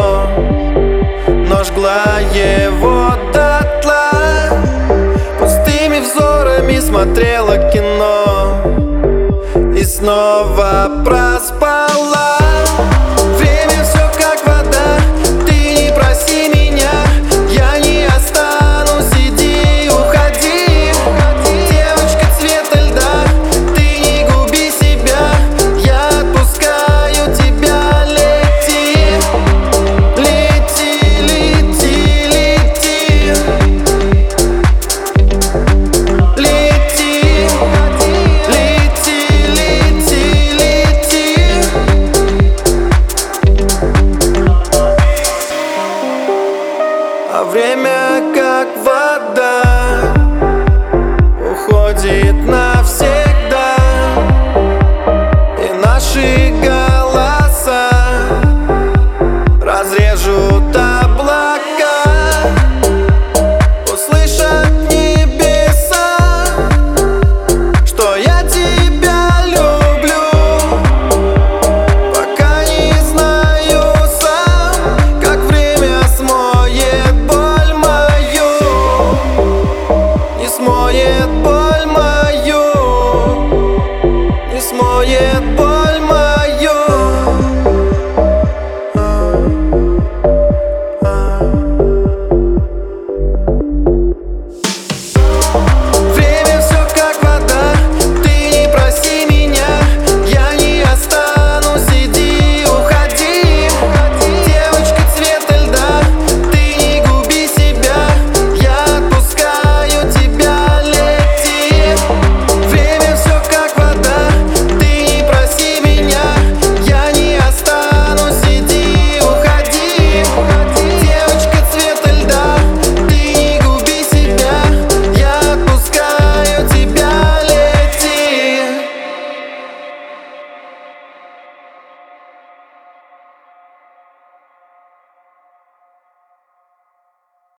его Но жгла его дотла Пустыми взорами смотрела кино. И снова проспала. как вода.